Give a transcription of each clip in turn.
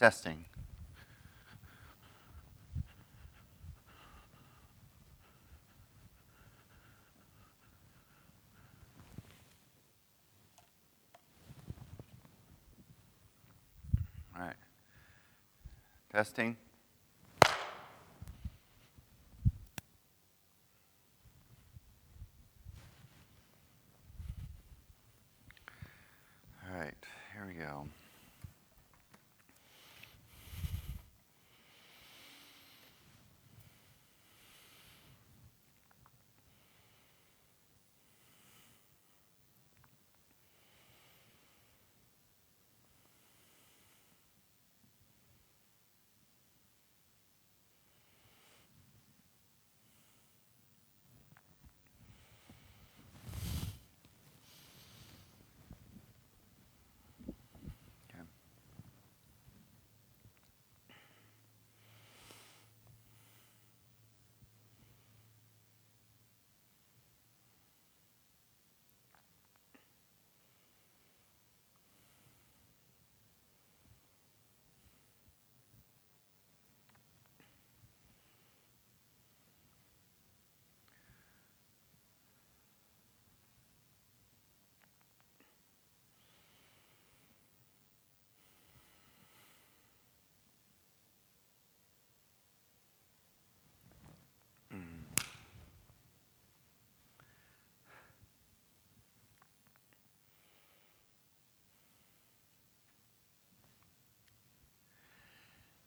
Testing. All right. Testing. All right, here we go. Okay.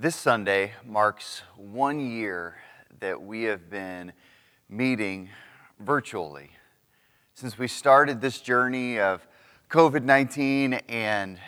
This Sunday marks one year that we have been meeting virtually. Since we started this journey of COVID 19 and,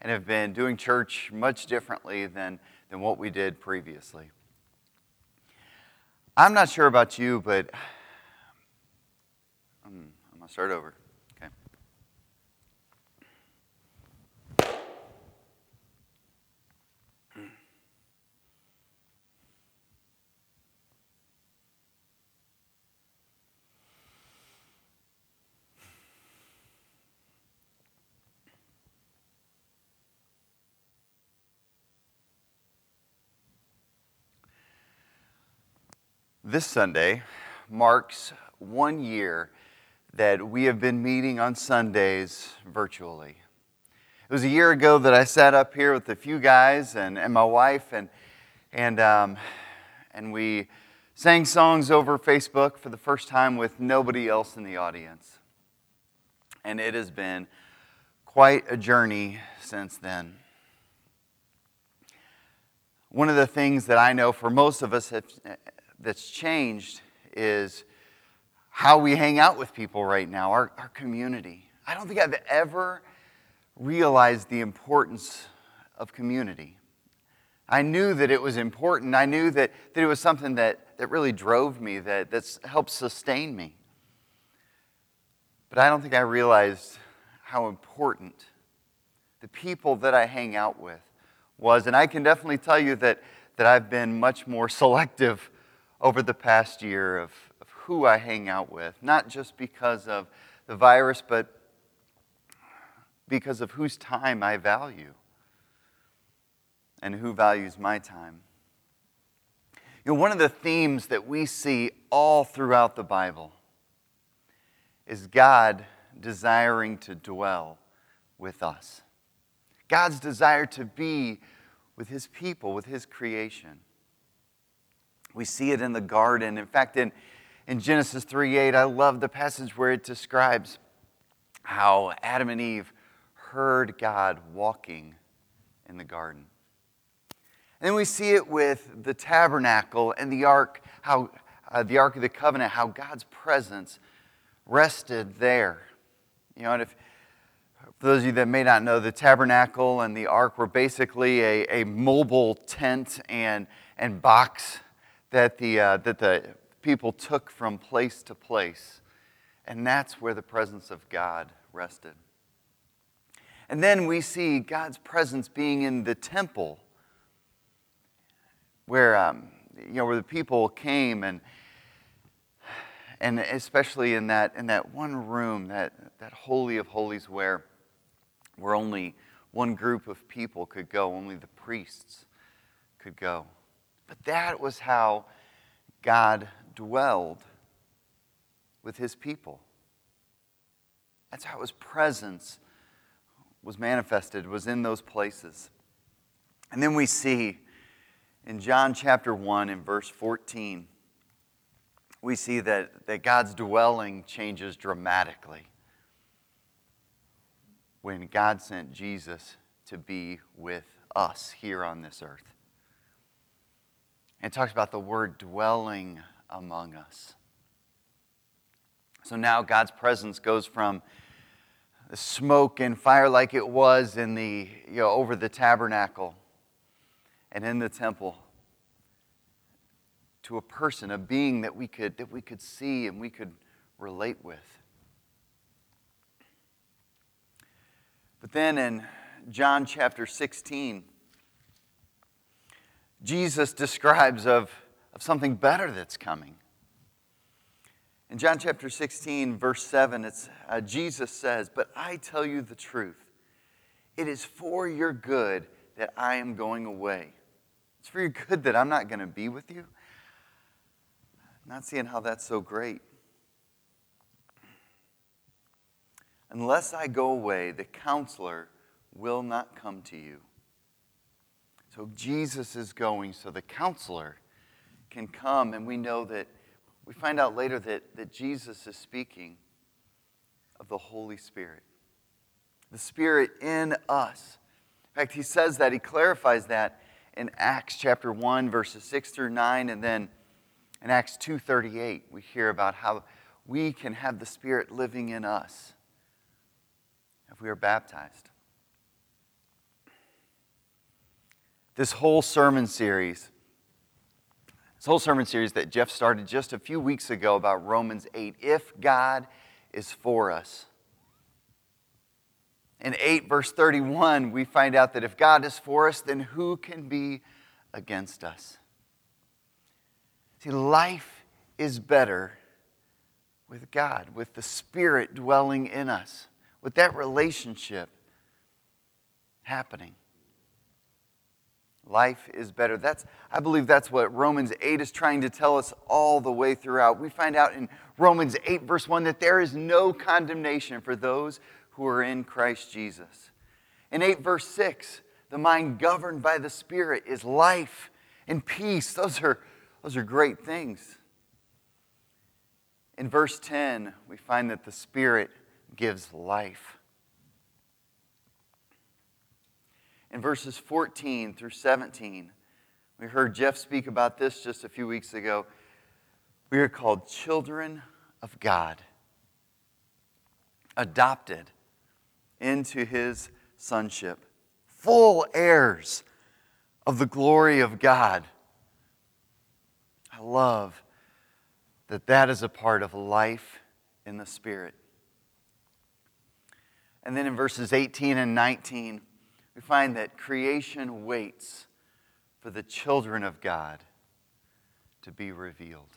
and have been doing church much differently than, than what we did previously. I'm not sure about you, but um, I'm going to start over. This Sunday marks one year that we have been meeting on Sundays virtually. It was a year ago that I sat up here with a few guys and, and my wife, and, and, um, and we sang songs over Facebook for the first time with nobody else in the audience. And it has been quite a journey since then. One of the things that I know for most of us that's changed is how we hang out with people right now, our, our community. I don't think I've ever realized the importance of community. I knew that it was important. I knew that, that it was something that, that really drove me, that that's helped sustain me. But I don't think I realized how important the people that I hang out with was. And I can definitely tell you that, that I've been much more selective over the past year of, of who I hang out with, not just because of the virus, but because of whose time I value and who values my time. You know, one of the themes that we see all throughout the Bible is God desiring to dwell with us. God's desire to be with his people, with his creation. We see it in the garden. In fact, in, in Genesis 3 8, I love the passage where it describes how Adam and Eve heard God walking in the garden. And then we see it with the tabernacle and the ark, how uh, the ark of the covenant, how God's presence rested there. You know, and if for those of you that may not know, the tabernacle and the ark were basically a, a mobile tent and, and box that the, uh, that the people took from place to place. And that's where the presence of God rested. And then we see God's presence being in the temple, where, um, you know, where the people came and, and especially in that, in that one room, that, that Holy of Holies where, where only one group of people could go, only the priests could go. But that was how God dwelled with his people. That's how his presence was manifested, was in those places. And then we see in John chapter 1 in verse 14, we see that, that God's dwelling changes dramatically when God sent Jesus to be with us here on this earth. And it talks about the word dwelling among us. So now God's presence goes from the smoke and fire like it was in the, you know, over the tabernacle and in the temple to a person, a being that we could, that we could see and we could relate with. But then in John chapter 16, Jesus describes of, of something better that's coming. In John chapter 16, verse 7, it's, uh, Jesus says, But I tell you the truth. It is for your good that I am going away. It's for your good that I'm not going to be with you. not seeing how that's so great. Unless I go away, the counselor will not come to you. So Jesus is going so the counselor can come, and we know that we find out later that, that Jesus is speaking of the Holy Spirit, the Spirit in us. In fact, he says that, he clarifies that in Acts chapter 1, verses 6 through 9, and then in Acts 2.38, we hear about how we can have the Spirit living in us if we are baptized. This whole sermon series this whole sermon series that Jeff started just a few weeks ago about Romans 8. If God is for us. In 8, verse 31, we find out that if God is for us, then who can be against us? See, life is better with God, with the Spirit dwelling in us, with that relationship happening. Life is better. That's, I believe that's what Romans 8 is trying to tell us all the way throughout. We find out in Romans 8, verse 1, that there is no condemnation for those who are in Christ Jesus. In 8, verse 6, the mind governed by the Spirit is life and peace. Those are, those are great things. In verse 10, we find that the Spirit gives life. In verses 14 through 17. We heard Jeff speak about this just a few weeks ago. We are called children of God, adopted into his sonship, full heirs of the glory of God. I love that that is a part of life in the Spirit. And then in verses 18 and 19, we find that creation waits for the children of God to be revealed.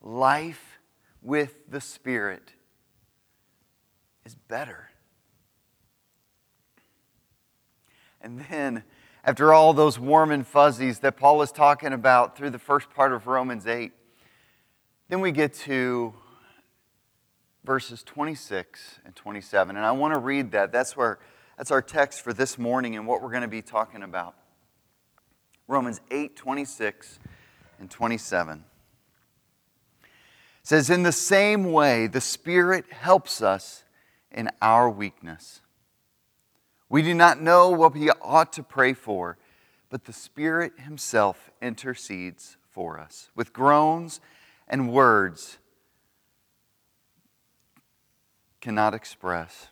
Life with the Spirit is better. And then, after all those warm and fuzzies that Paul is talking about through the first part of Romans 8, then we get to verses 26 and 27. And I want to read that. That's where that's our text for this morning and what we're going to be talking about. Romans 8 26 and 27 it says, In the same way, the Spirit helps us in our weakness. We do not know what we ought to pray for, but the Spirit Himself intercedes for us with groans and words cannot express.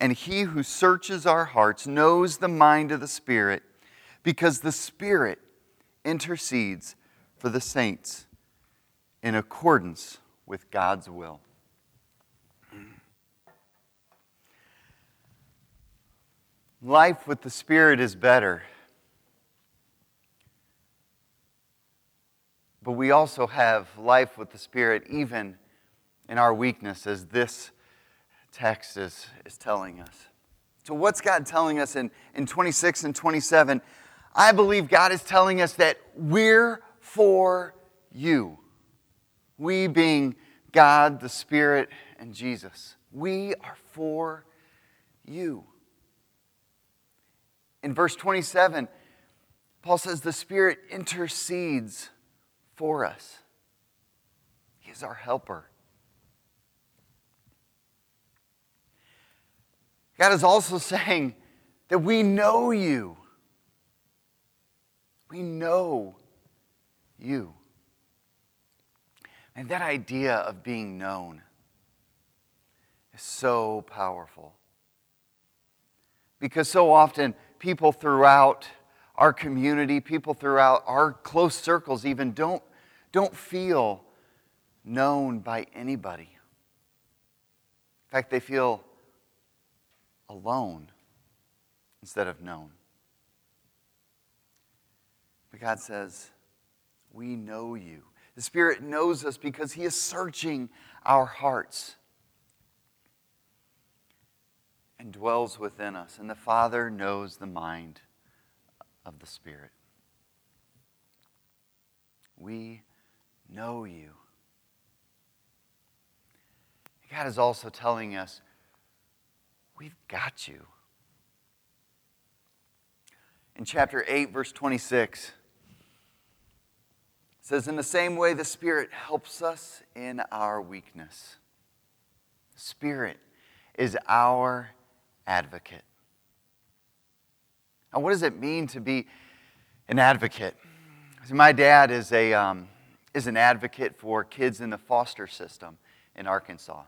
And he who searches our hearts knows the mind of the Spirit, because the Spirit intercedes for the saints in accordance with God's will. Life with the Spirit is better. But we also have life with the Spirit even in our weakness, as this text is, is telling us. So, what's God telling us in, in 26 and 27? I believe God is telling us that we're for you. We being God, the Spirit, and Jesus. We are for you. In verse 27, Paul says the Spirit intercedes for us, He is our helper. God is also saying that we know you. We know you. And that idea of being known is so powerful. Because so often, people throughout our community, people throughout our close circles, even don't, don't feel known by anybody. In fact, they feel alone instead of known. But God says, We know you. The Spirit knows us because He is searching our hearts and dwells within us. And the Father knows the mind of the Spirit. We know you. God is also telling us, we've got you. In chapter 8, verse 26, says, In the same way, the Spirit helps us in our weakness. The Spirit is our advocate. Now, what does it mean to be an advocate? See, My dad is, a, um, is an advocate for kids in the foster system in Arkansas.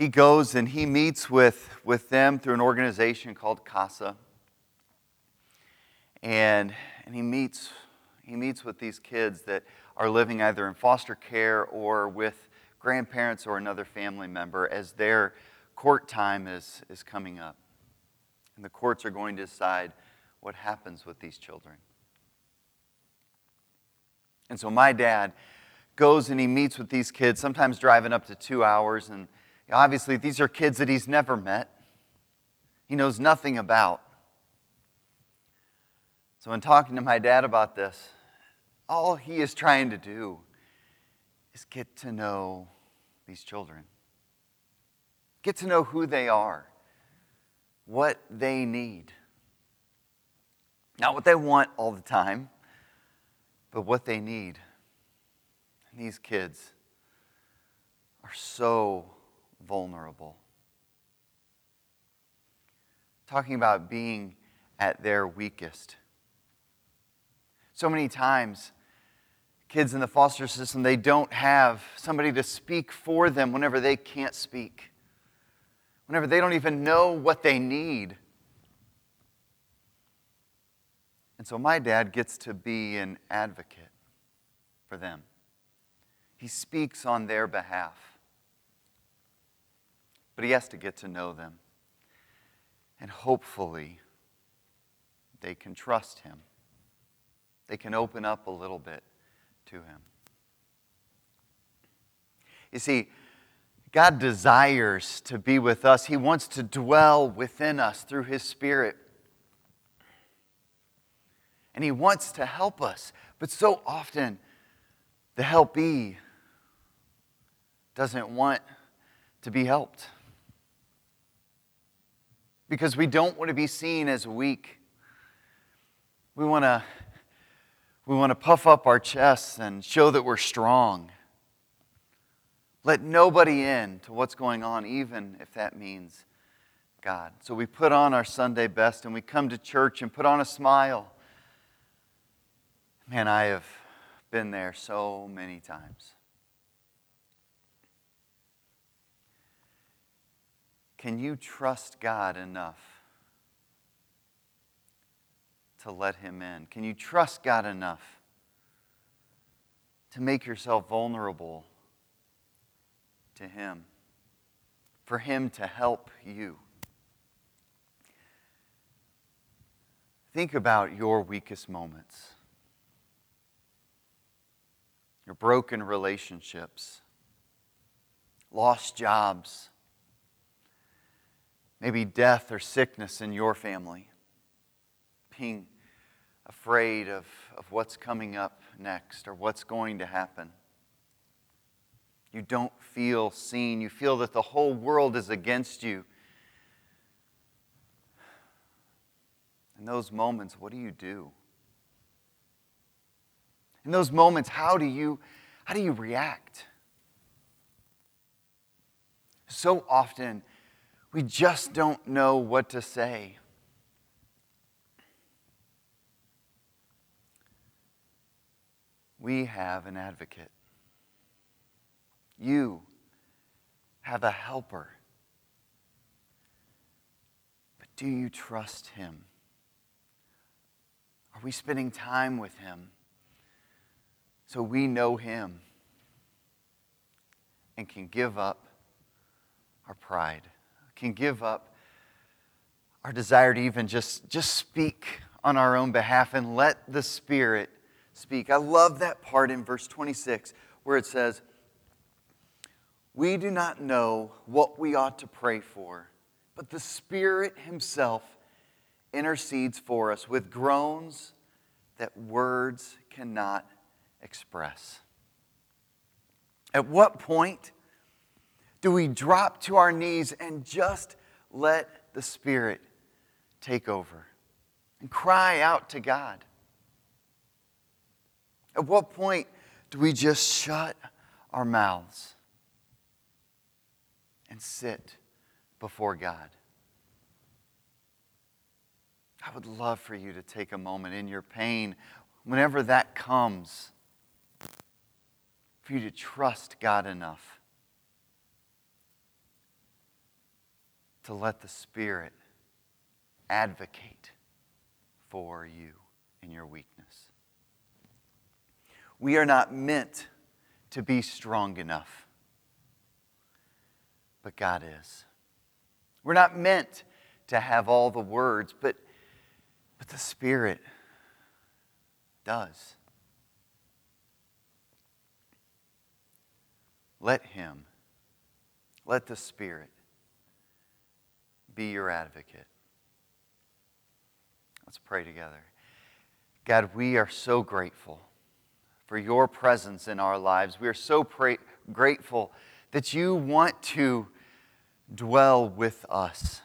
He goes and he meets with, with them through an organization called CASA. And, and he meets he meets with these kids that are living either in foster care or with grandparents or another family member as their court time is, is coming up. And the courts are going to decide what happens with these children. And so my dad goes and he meets with these kids, sometimes driving up to two hours. And obviously, these are kids that he's never met, he knows nothing about. So, in talking to my dad about this, all he is trying to do is get to know these children, get to know who they are, what they need. Not what they want all the time, but what they need. And these kids are so vulnerable. Talking about being at their weakest. So many times, kids in the foster system, they don't have somebody to speak for them whenever they can't speak, whenever they don't even know what they need. And so my dad gets to be an advocate for them. He speaks on their behalf. But he has to get to know them. And hopefully, they can trust him. They can open up a little bit to Him. You see, God desires to be with us, He wants to dwell within us through His Spirit. And He wants to help us. But so often, the helpee doesn't want to be helped. Because we don't want to be seen as weak. We want to we want to puff up our chests and show that we're strong. Let nobody in to what's going on, even if that means God. So we put on our Sunday best and we come to church and put on a smile. Man, I have been there so many times. Can you trust God enough to let Him in? Can you trust God enough to make yourself vulnerable to Him, for Him to help you? Think about your weakest moments, your broken relationships, lost jobs, maybe death or sickness in your family, being afraid of, of what's coming up next or what's going to happen. You don't feel seen. You feel that the whole world is against you. In those moments, what do you do? In those moments, how do you, how do you react? So often, we just don't know what to say. We have an advocate. You have a helper. But do you trust him? Are we spending time with him so we know him and can give up our pride, can give up our desire to even just, just speak on our own behalf and let the Spirit speak? I love that part in verse 26 where it says, we do not know what we ought to pray for, but the Spirit Himself intercedes for us with groans that words cannot express. At what point do we drop to our knees and just let the Spirit take over and cry out to God? At what point do we just shut our mouths? and sit before God. I would love for you to take a moment in your pain, whenever that comes, for you to trust God enough to let the Spirit advocate for you in your weakness. We are not meant to be strong enough but God is. We're not meant to have all the words, but, but the Spirit does. Let Him, let the Spirit be your advocate. Let's pray together. God, we are so grateful for your presence in our lives. We are so grateful that you want to dwell with us.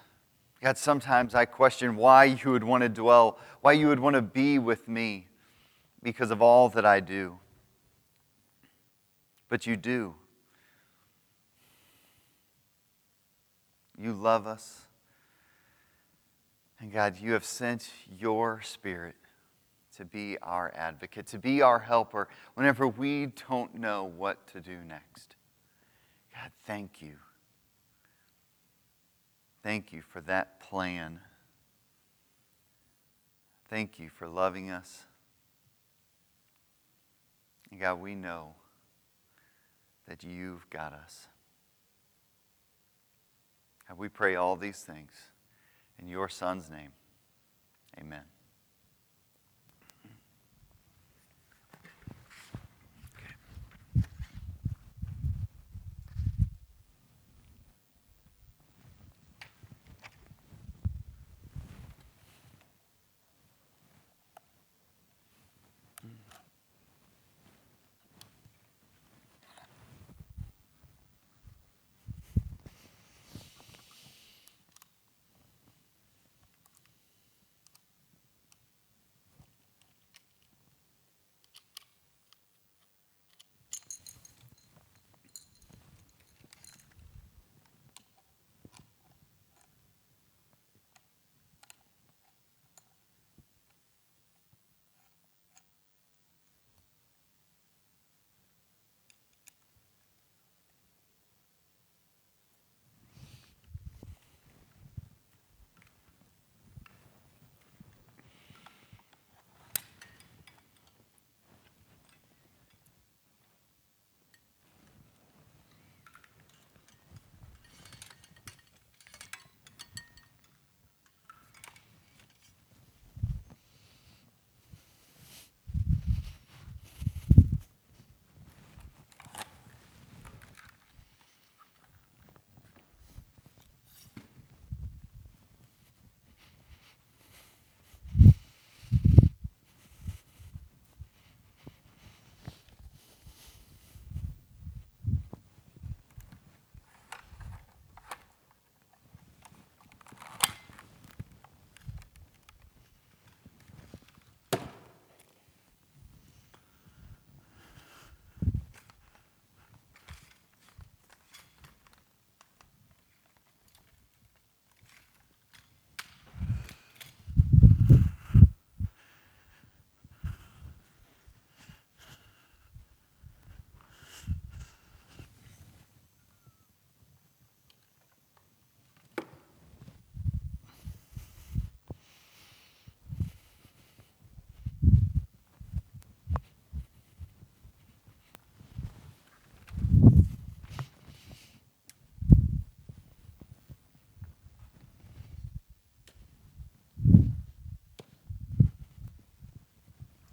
God, sometimes I question why you would want to dwell, why you would want to be with me because of all that I do. But you do. You love us. And God, you have sent your Spirit to be our advocate, to be our helper whenever we don't know what to do next. God, thank you. Thank you for that plan. Thank you for loving us. And God, we know that you've got us. And we pray all these things in your Son's name. Amen.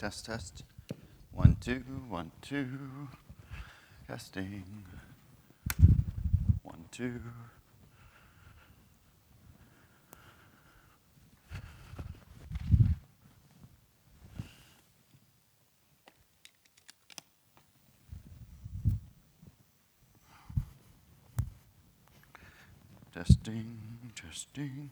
Test, test. One, two, one, two. Testing. One, two. Testing, testing.